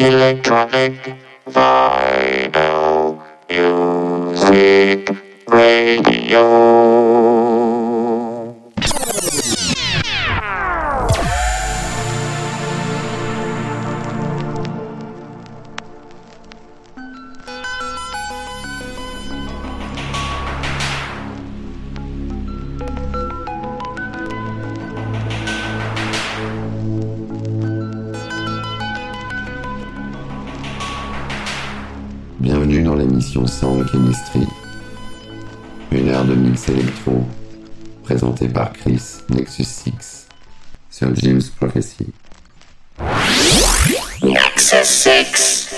Electronic Vinyl Music Radio. Électro, présentée par Chris Nexus 6 sur James Prophecy. Nexus 6.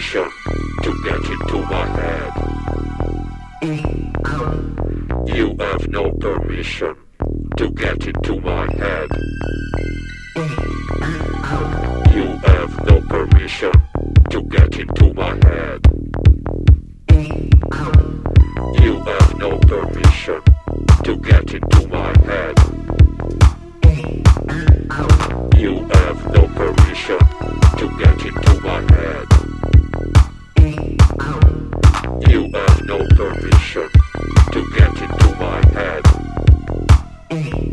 to get into my head. You have no permission to get into my head. You have no permission to get into my head. You have no permission to get into my head. You have no permission to get into my head. no permission to get into my head.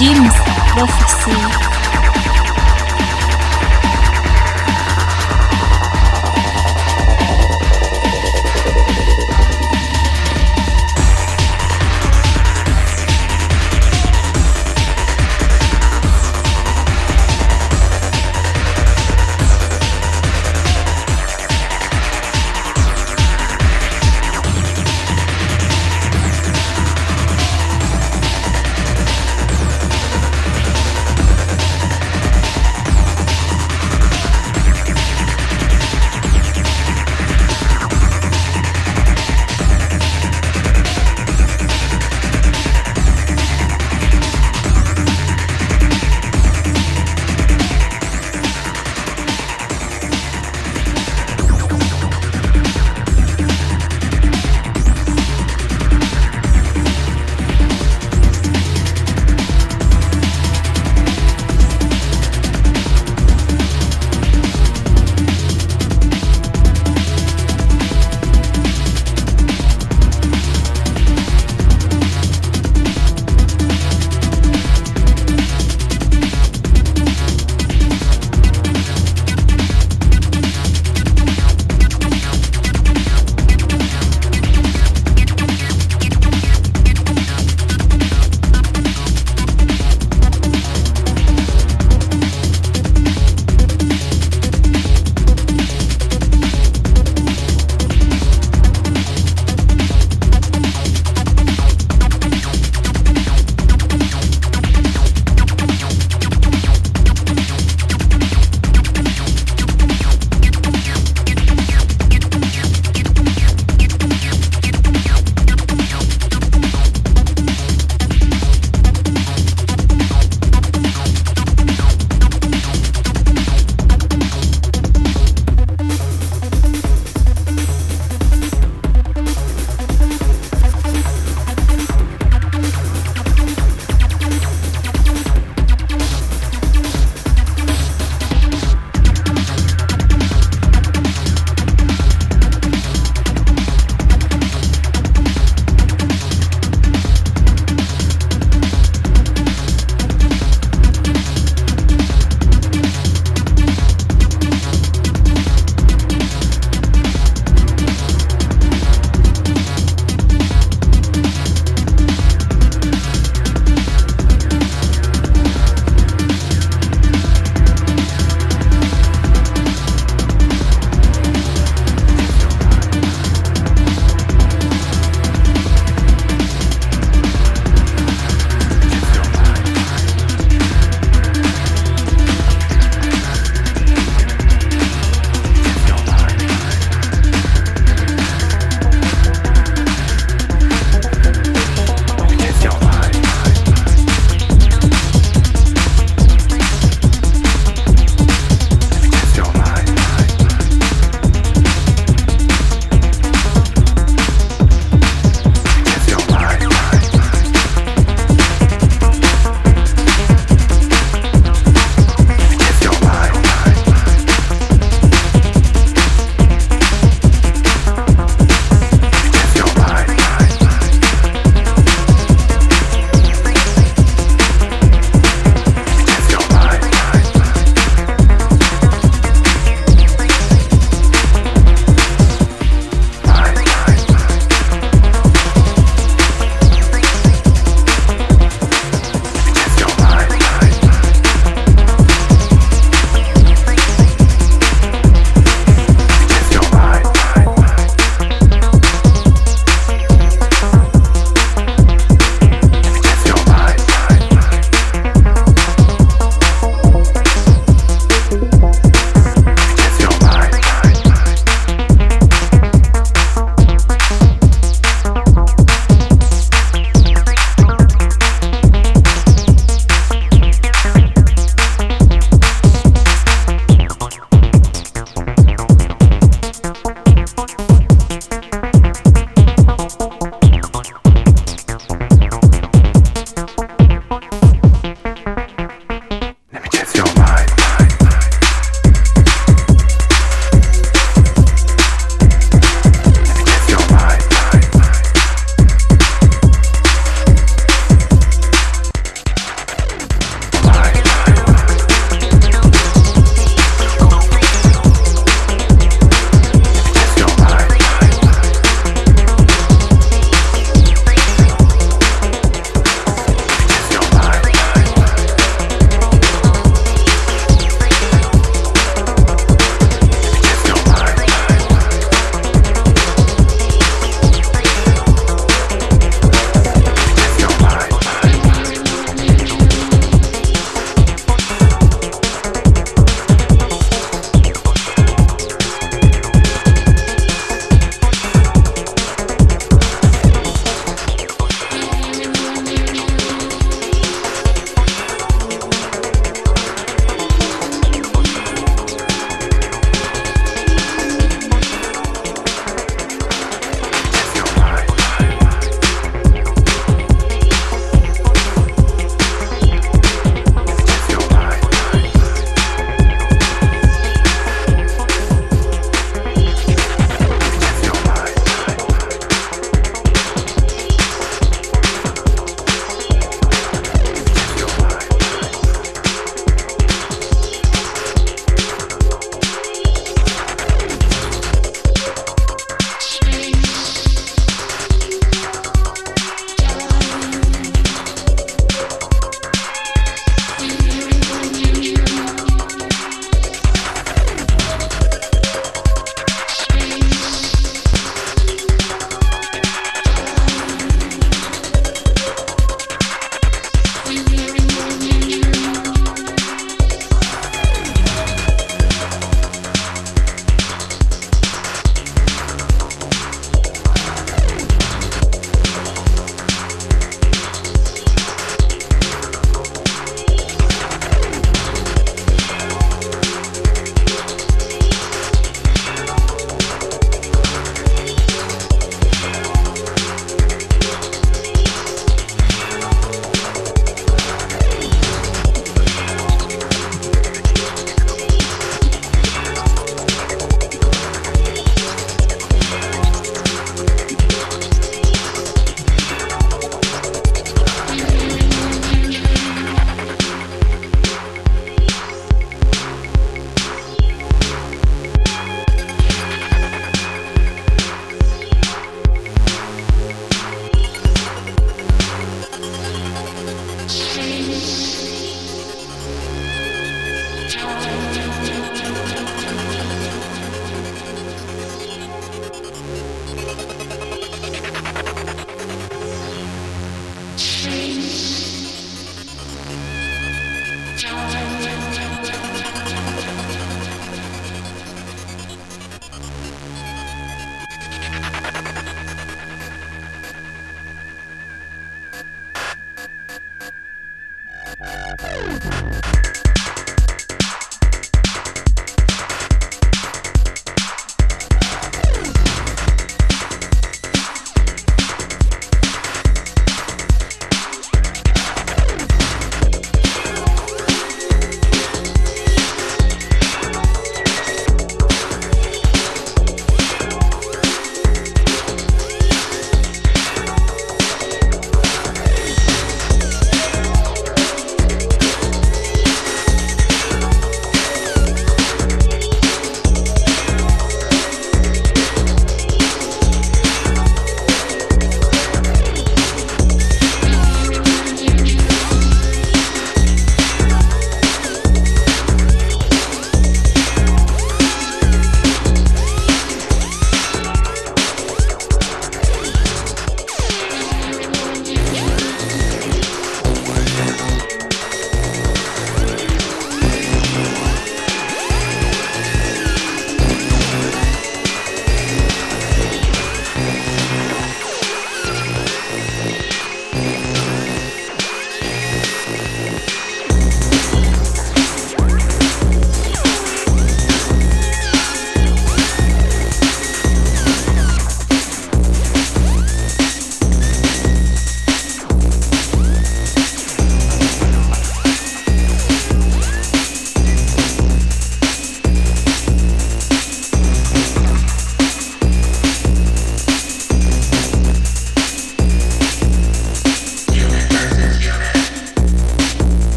Jim's Prophecy.